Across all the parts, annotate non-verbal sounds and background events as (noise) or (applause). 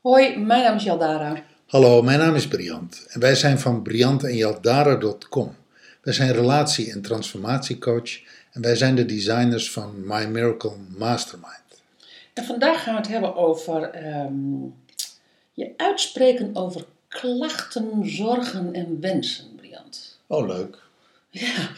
Hoi, mijn naam is Jaldara. Hallo, mijn naam is Briant en wij zijn van briantenjaldara.com. Wij zijn relatie- en transformatiecoach en wij zijn de designers van My Miracle Mastermind. En vandaag gaan we het hebben over ehm, je uitspreken over klachten, zorgen en wensen, Briant. Oh, leuk. Ja,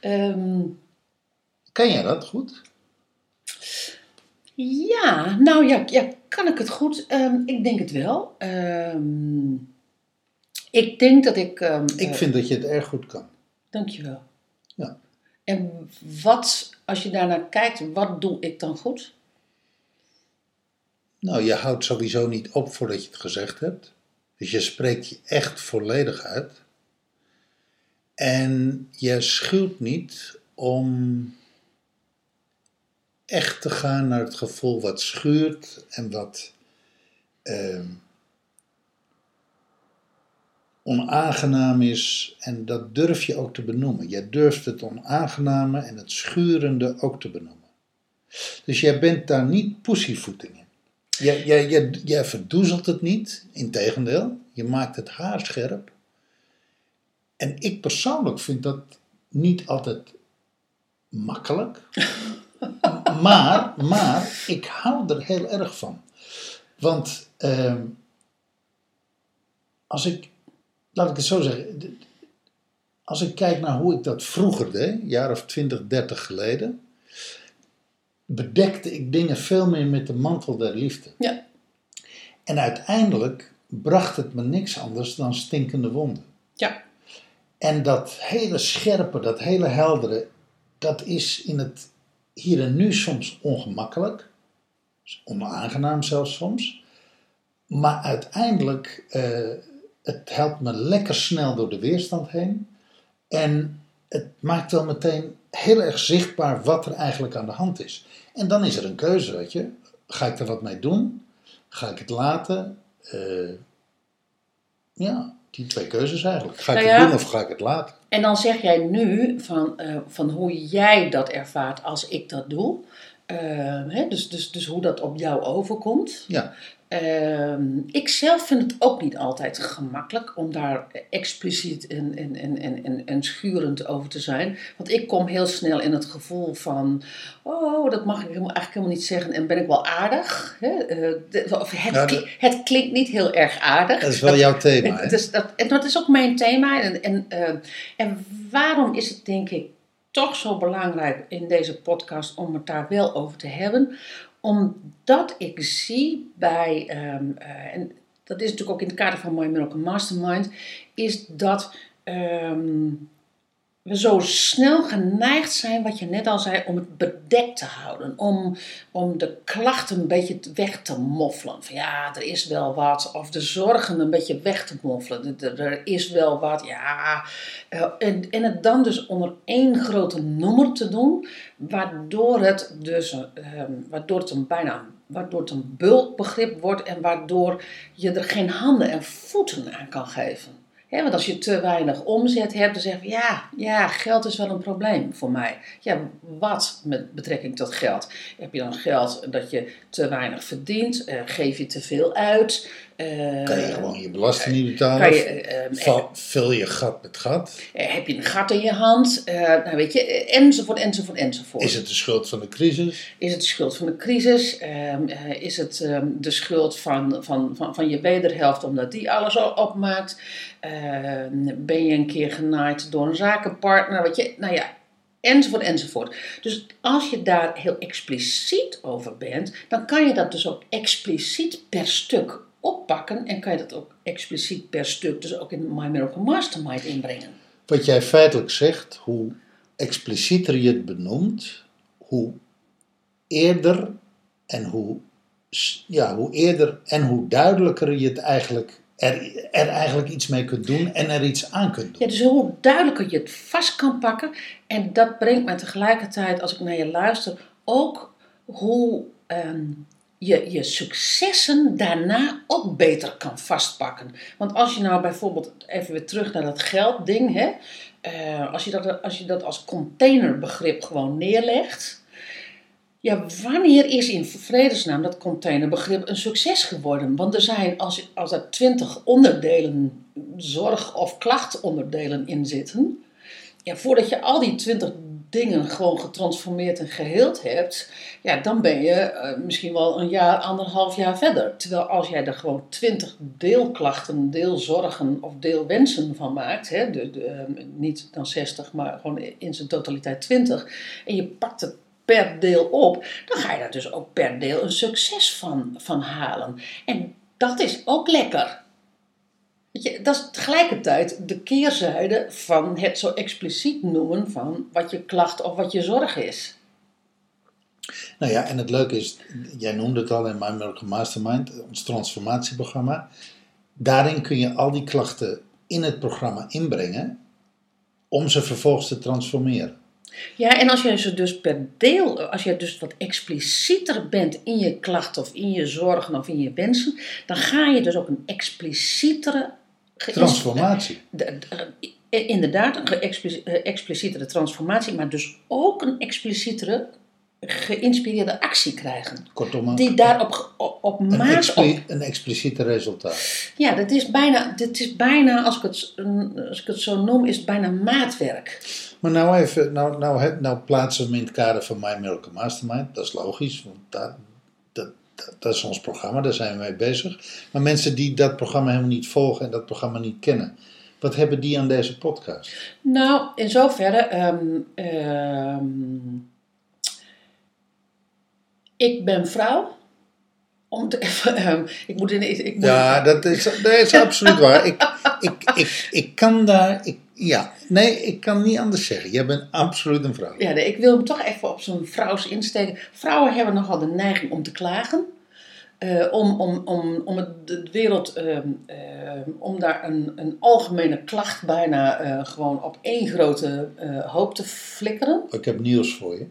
ehm, Ken jij dat goed? ja nou ja, ja, kan ik het goed? Ehm, ik denk het wel. Ik denk dat ik... Ik eh, vind dat je het erg goed kan. Dankjewel. Ja. En wat, als je daarnaar kijkt, wat doe ik dan goed? Nou, je houdt sowieso niet op voordat je het gezegd hebt. Dus je spreekt je echt volledig uit. En je schuwt niet om echt te gaan naar het gevoel wat schuurt en wat ehm, onaangenaam is. En dat durf je ook te benoemen. Je durft het onaangename en het schurende ook te benoemen. Dus jij bent daar niet pussyfooting in. Jij, jij, jij, jij verdoezelt het niet, integendeel. Je maakt het haarscherp. En ik persoonlijk vind dat niet altijd makkelijk. (laughs) maar, maar ik hou er heel erg van. Want ehm, als ik, laat ik het zo zeggen, als ik kijk naar hoe ik dat vroeger deed, een jaar of 20, 30 geleden, bedekte ik dingen veel meer met de mantel der liefde. Ja. En uiteindelijk bracht het me niks anders dan stinkende wonden. Ja. En dat hele scherpe, dat hele heldere, dat is in het hier en nu soms ongemakkelijk. Onaangenaam zelfs soms. Maar uiteindelijk, eh, het helpt me lekker snel door de weerstand heen. En het maakt wel meteen heel erg zichtbaar wat er eigenlijk aan de hand is. En dan is er een keuze, weet je. Ga ik er wat mee doen? Ga ik het laten? Eh, ja, die twee keuzes eigenlijk. Ga ik Nou het doen of ga ik het laten? En dan zeg jij nu van, eh, van hoe jij dat ervaart als ik dat doe. Ehm, hè, dus, dus, dus hoe dat op jou overkomt. Ja, Ehm, ik zelf vind het ook niet altijd gemakkelijk om daar expliciet en, en, en, en, en, en schurend over te zijn. Want ik kom heel snel in het gevoel van, oh, dat mag ik eigenlijk helemaal niet zeggen en ben ik wel aardig. Hè? Eh, of het, Ja, kli- dat- het klinkt niet heel erg aardig. dat is wel jouw thema. Hè? is, dat, en dat is ook mijn thema. En, en, eh, en waarom is het denk ik toch zo belangrijk in deze podcast om het daar wel over te hebben? Omdat ik zie bij, ehm, eh, en dat is natuurlijk ook in het kader van My Miracle Mastermind, is dat ehm, we zo snel geneigd zijn, wat je net al zei, om het bedekt te houden. Om, om de klachten een beetje weg te moffelen. Van ja, er is wel wat. Of de zorgen een beetje weg te moffelen. Er, er is wel wat, ja. Eh, en, en het dan dus onder één grote noemer te doen. Waardoor het dus ehm, waardoor het een bijna waardoor het een bulkbegrip wordt. En waardoor je er geen handen en voeten aan kan geven. Want als je te weinig omzet hebt, dan zeg je ja, ja, geld is wel een probleem voor mij. Ja, wat met betrekking tot geld? Heb je dan geld dat je te weinig verdient? Eh, geef je te veel uit? Eh, Kan je gewoon je belasting niet betalen? je, eh, vul je gat met gat? eh, heb je een gat in je hand? Nou weet je, enzovoort, enzovoort, enzovoort. Is het de schuld van de crisis? Is het de schuld van de crisis? Ehm, eh, is het ehm, de schuld van, van, van, van je wederhelft omdat die alles al opmaakt? Ehm, ben je een keer genaaid door een zakenpartner? Weet je, nou ja, enzovoort, enzovoort. Dus als je daar heel expliciet over bent, dan kan je dat dus ook expliciet per stuk oppakken en kan je dat ook expliciet per stuk dus ook in My Miracle Mastermind inbrengen. Wat jij feitelijk zegt, hoe explicieter je het benoemt, hoe eerder en hoe, ja, hoe eerder en hoe duidelijker je het eigenlijk er, er eigenlijk iets mee kunt doen en er iets aan kunt doen. Ja, dus hoe duidelijker je het vast kan pakken. En dat brengt mij tegelijkertijd, als ik naar je luister, ook hoe ehm, je je successen daarna ook beter kan vastpakken. Want als je nou bijvoorbeeld, even weer terug naar dat geldding, hè, eh, als, je dat, als je dat als containerbegrip gewoon neerlegt. Ja, wanneer is in vredesnaam dat containerbegrip een succes geworden? Want er zijn, als, als er twintig onderdelen, zorg- of klachtonderdelen in zitten, ja, voordat je al die twintig dingen gewoon getransformeerd en geheeld hebt, ja, dan ben je eh, misschien wel een jaar, anderhalf jaar verder. Terwijl als jij er gewoon twintig deelklachten, deelzorgen of deelwensen van maakt, hè, de, de, eh, niet dan 60, maar gewoon in zijn totaliteit 20, en je pakt het per deel op, dan ga je daar dus ook per deel een succes van, van halen. En dat is ook lekker. Weet je, dat is tegelijkertijd de keerzijde van het zo expliciet noemen van wat je klacht of wat je zorg is. Nou ja, en het leuke is, jij noemde het al in My Miracle Mastermind, ons transformatieprogramma. Daarin kun je al die klachten in het programma inbrengen om ze vervolgens te transformeren. Ja, en als je ze dus per deel, als je dus wat explicieter bent in je klachten of in je zorgen of in je wensen, dan ga je dus ook een explicietere Transformatie. de- de- eh, inderdaad, een eh, explicietere transformatie, maar dus ook een explicietere geïnspireerde actie krijgen. Kortom, een, Die daarop op, op een, maat expli- op. een expliciete resultaat. Ja, dat is bijna, dit is bijna als, ik het, als ik het zo noem, is het bijna maatwerk. Maar nou even, nou, nou, het- nou plaatsen we hem in het kader van My Miracle Mastermind. Dat is logisch, want daar, dat, is ons programma, daar zijn we mee bezig. Maar mensen die dat programma helemaal niet volgen en dat programma niet kennen, wat hebben die aan deze podcast? Nou, in zoverre. ehm, ehm, ik ben vrouw. Om te even, (laughs) ehm, ik moet in. Ik moet, Ja, dat is, dat is absoluut waar. Ik, ik, ik, ik kan daar, ik, ja, nee, ik kan niet anders zeggen. Jij bent absoluut een vrouw. Ja, nee, ik wil hem toch even op zo'n vrouws insteken. Vrouwen hebben nogal de neiging om te klagen. Eh, om, om, om, om het, de wereld, ehm, ehm, om daar een, een algemene klacht bijna eh, gewoon op één grote eh, hoop te flikkeren. Ik heb nieuws voor je.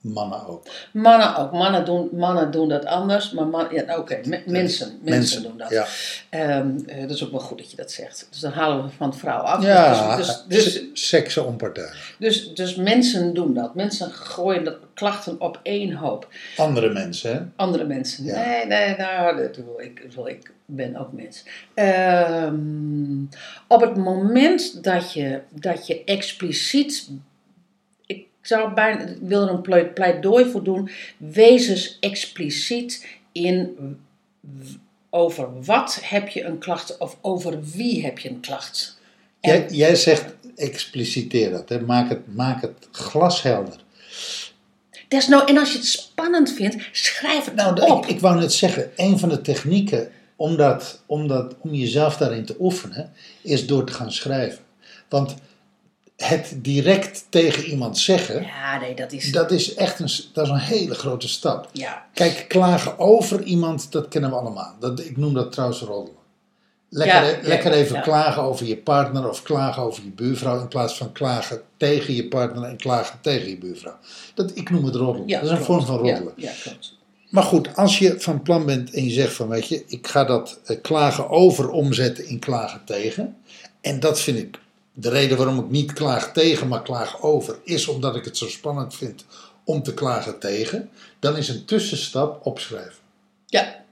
Mannen ook. Mannen ook. Mannen doen, mannen doen dat anders. Maar man, ja, oké, me- mensen, mensen, doen dat. Ja, Ehm, eh, dat is ook wel goed dat je dat zegt. Dus dan halen we van vrouw af. ja Dus, dus, dus, se- seksen onpartijdig. dus, dus mensen doen dat. Mensen gooien dat klachten op één hoop. Andere mensen, hè? Andere mensen. Ja. Nee, nee, nou, dat bedoel ik, bedoel, ik ben ook mens. Ehm, op het moment dat je, dat je expliciet. Ik zou bijna, ik wil er een pleidooi voor doen. Wees eens expliciet in over wat heb je een klacht of over wie heb je een klacht. En- Jij, jij zegt expliciteer dat, hè? Maak, het, maak het glashelder. Desnou, en als je het spannend vindt, schrijf het Nou, op. ik, ik wou net zeggen, een van de technieken om, dat, om, dat, om jezelf daarin te oefenen, is door te gaan schrijven. Want het direct tegen iemand zeggen, ja, nee, dat is. dat is echt een, dat is een hele grote stap. ja. Kijk, klagen over iemand, dat kennen we allemaal. Dat, ik noem dat trouwens roddelen. Lekker, Ja, e- ja, lekker even klagen over je partner of klagen over je buurvrouw in plaats van klagen tegen je partner en klagen tegen je buurvrouw. Dat, ik noem het roddelen. Dat is een vorm van roddelen. Ja, ja, klopt. Maar goed, als je van plan bent en je zegt van weet je, ik ga dat eh, klagen over omzetten in klagen tegen. En dat vind ik de reden waarom ik niet klaag tegen, maar klaag over, is omdat ik het zo spannend vind om te klagen tegen. Dan is een tussenstap opschrijven. Ja,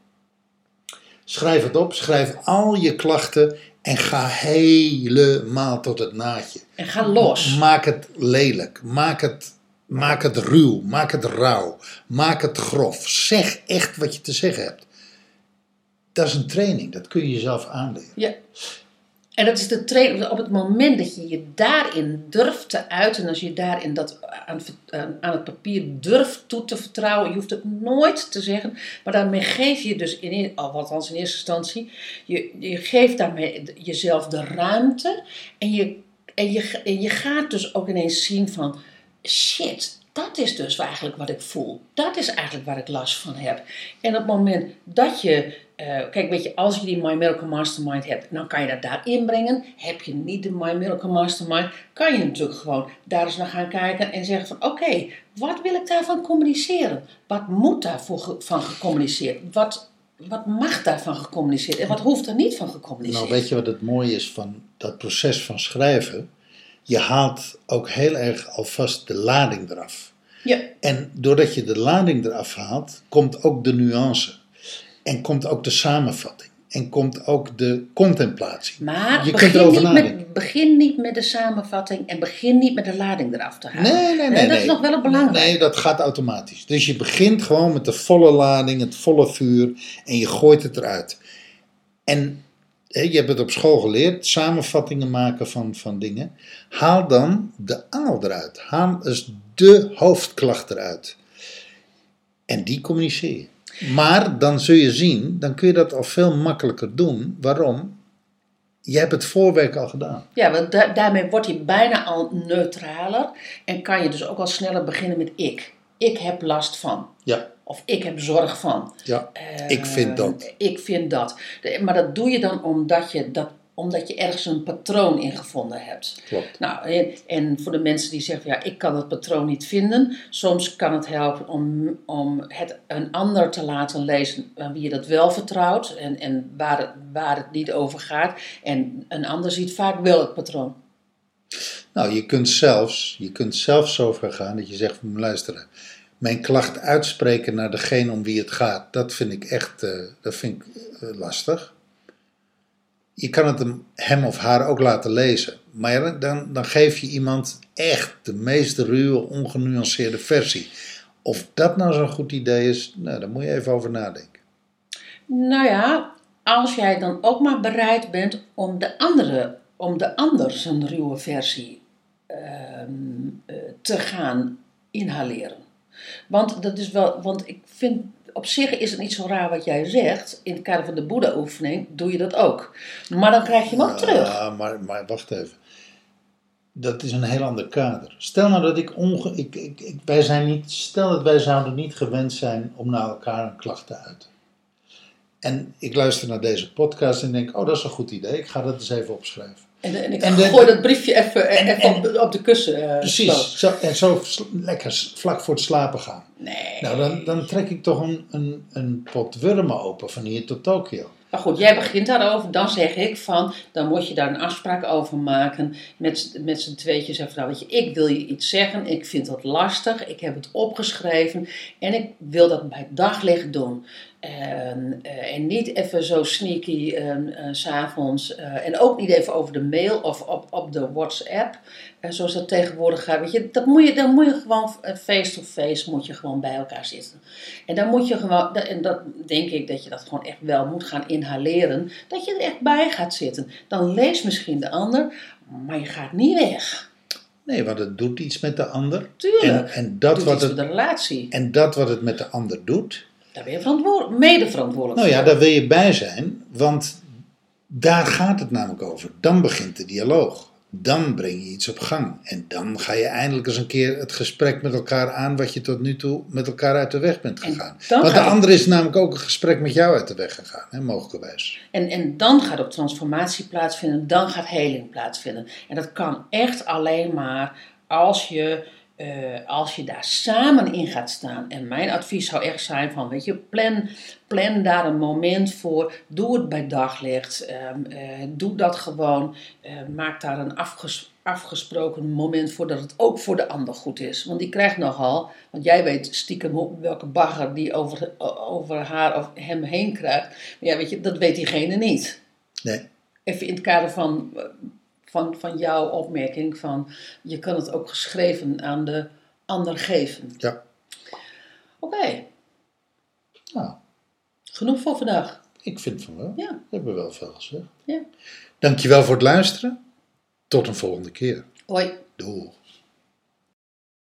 Schrijf het op, schrijf al je klachten en ga helemaal tot het naadje. en ga los. Maak het lelijk, maak het, maak het ruw, maak het rauw, maak het grof. Zeg echt wat je te zeggen hebt. Dat is een training, dat kun je jezelf aanleren. Ja. En dat is de training. Op het moment dat je je daarin durft te uiten, als je daarin dat aan, aan het papier durft toe te vertrouwen, je hoeft het nooit te zeggen, maar daarmee geef je dus, in, althans in eerste instantie, je, je geeft daarmee jezelf de ruimte en je, en, je, en je gaat dus ook ineens zien van, shit, dat is dus eigenlijk wat ik voel. Dat is eigenlijk waar ik last van heb. En op het moment dat je, eh, kijk, weet je, als je die My Miracle Mastermind hebt, dan kan je dat daar inbrengen. Heb je niet de My Miracle Mastermind, kan je natuurlijk gewoon daar eens naar gaan kijken en zeggen van, oké, wat wil ik daarvan communiceren? Wat moet daarvan ge- van gecommuniceerd? Wat, wat mag daarvan gecommuniceerd? En wat hoeft er niet van gecommuniceerd? Nou, weet je wat het mooie is van dat proces van schrijven? Je haalt ook heel erg alvast de lading eraf. Ja, En doordat je de lading eraf haalt, komt ook de nuance. En komt ook de samenvatting. En komt ook de contemplatie. maar Je kunt begin, niet nadenken. met, begin niet met de samenvatting en begin niet met de lading eraf te halen. Nee, nee, nee. dat is nog wel belangrijk. Nee, dat gaat automatisch. Dus je begint gewoon met de volle lading, het volle vuur en je gooit het eruit. En je hebt het op school geleerd, samenvattingen maken van, van dingen. Haal dan de angel eruit. Haal dus de hoofdklacht eruit. En die communiceer je. Maar dan zul je zien, dan kun je dat al veel makkelijker doen. Waarom? Je hebt het voorwerk al gedaan. Ja, want da- daarmee wordt hij bijna al neutraler en kan je dus ook al sneller beginnen met ik. Ik heb last van. Ja, Of ik heb zorg van. ja. Eh, Ik vind dat. Ik vind dat. Maar dat doe je dan omdat je, dat, omdat je ergens een patroon in gevonden hebt. Klopt. Nou, en, en voor de mensen die zeggen, ja, ik kan het patroon niet vinden. Soms kan het helpen om, om het een ander te laten lezen aan wie je dat wel vertrouwt. En, en waar, het, waar het niet over gaat. En een ander ziet vaak wel het patroon. Nou, je kunt zelfs, je kunt zelfs zo ver gaan dat je zegt luisteren. Mijn klacht uitspreken naar degene om wie het gaat, dat vind ik echt eh, dat vind ik, eh, lastig. Je kan het hem, of haar ook laten lezen. Maar dan, dan geef je iemand echt de meest ruwe, ongenuanceerde versie. Of dat nou zo'n goed idee is, nou, daar moet je even over nadenken. Nou ja, als jij dan ook maar bereid bent om de andere, om de ander zijn ruwe versie ehm, eh, te gaan inhaleren. Want dat is wel, want ik vind op zich is het niet zo raar wat jij zegt. In het kader van de Boeddha-oefening doe je dat ook. Maar dan krijg je hem ook terug. Ja, maar, maar wacht even. Dat is een heel ander kader. Stel nou dat ik onge... Ik, ik, ik, wij zijn niet... Stel dat wij zouden niet gewend zijn om naar elkaar een klacht te uiten. En ik luister naar deze podcast en denk, oh dat is een goed idee. Ik ga dat eens even opschrijven. En, en ik En de- gooi dat briefje even, En- even en- op, de, op de kussen. eh, Precies. zo. Zo, en zo lekker vlak voor het slapen gaan. Nee. Nou, dan, dan trek ik toch een, een, een pot wurmen open van hier tot Tokio. Maar goed, jij begint daarover. Dan zeg ik van, dan moet je daar een afspraak over maken. Met, met z'n tweetjes. Zeg van, weet je, ik wil je iets zeggen. Ik vind dat lastig. Ik heb het opgeschreven. En ik wil dat bij daglicht doen. En, eh, en niet even zo sneaky eh, eh, s s'avonds. eh, en ook niet even over de mail of op, op de WhatsApp. eh, zoals dat tegenwoordig gaat. Weet je, dat moet je, dan moet je gewoon face-to-face moet je gewoon bij elkaar zitten. En dan moet je gewoon, dat- en dat denk ik dat je dat gewoon echt wel moet gaan inhaleren. Dat je er echt bij gaat zitten. Dan leest misschien de ander, maar je gaat niet weg. Nee, want het doet iets met de ander. Tuurlijk. En, en, dat Doet wat het, de relatie. en dat wat het met de ander doet, Daar ben je verantwoordelijk, mede verantwoordelijk Nou ja, daar wil je bij zijn, want daar gaat het namelijk over. Dan begint de dialoog. Dan breng je iets op gang. En dan ga je eindelijk eens een keer het gesprek met elkaar aan wat je tot nu toe met elkaar uit de weg bent En gegaan. Want de gaat het- ander is namelijk ook een gesprek met jou uit de weg gegaan, hè, mogelijkerwijs. En, en dan gaat ook transformatie plaatsvinden, dan gaat heling plaatsvinden. En dat kan echt alleen maar als je, eh, als je daar samen in gaat staan. En mijn advies zou echt zijn van, weet je, plan, plan daar een moment voor. Doe het bij daglicht. ehm, eh, doe dat gewoon. Eh, maak daar een afges- afgesproken moment voor dat het ook voor de ander goed is. Want die krijgt nogal, want jij weet stiekem welke bagger die over, over haar of hem heen krijgt. Maar ja, weet je, dat weet diegene niet. Nee, Even in het kader van, van, van jouw opmerking van je kan het ook geschreven aan de ander geven. ja. Oké, Nou, genoeg voor vandaag. ik vind van wel. Ja, We hebben wel veel gezegd. ja. Dankjewel voor het luisteren. Tot een volgende keer. Hoi. Doeg.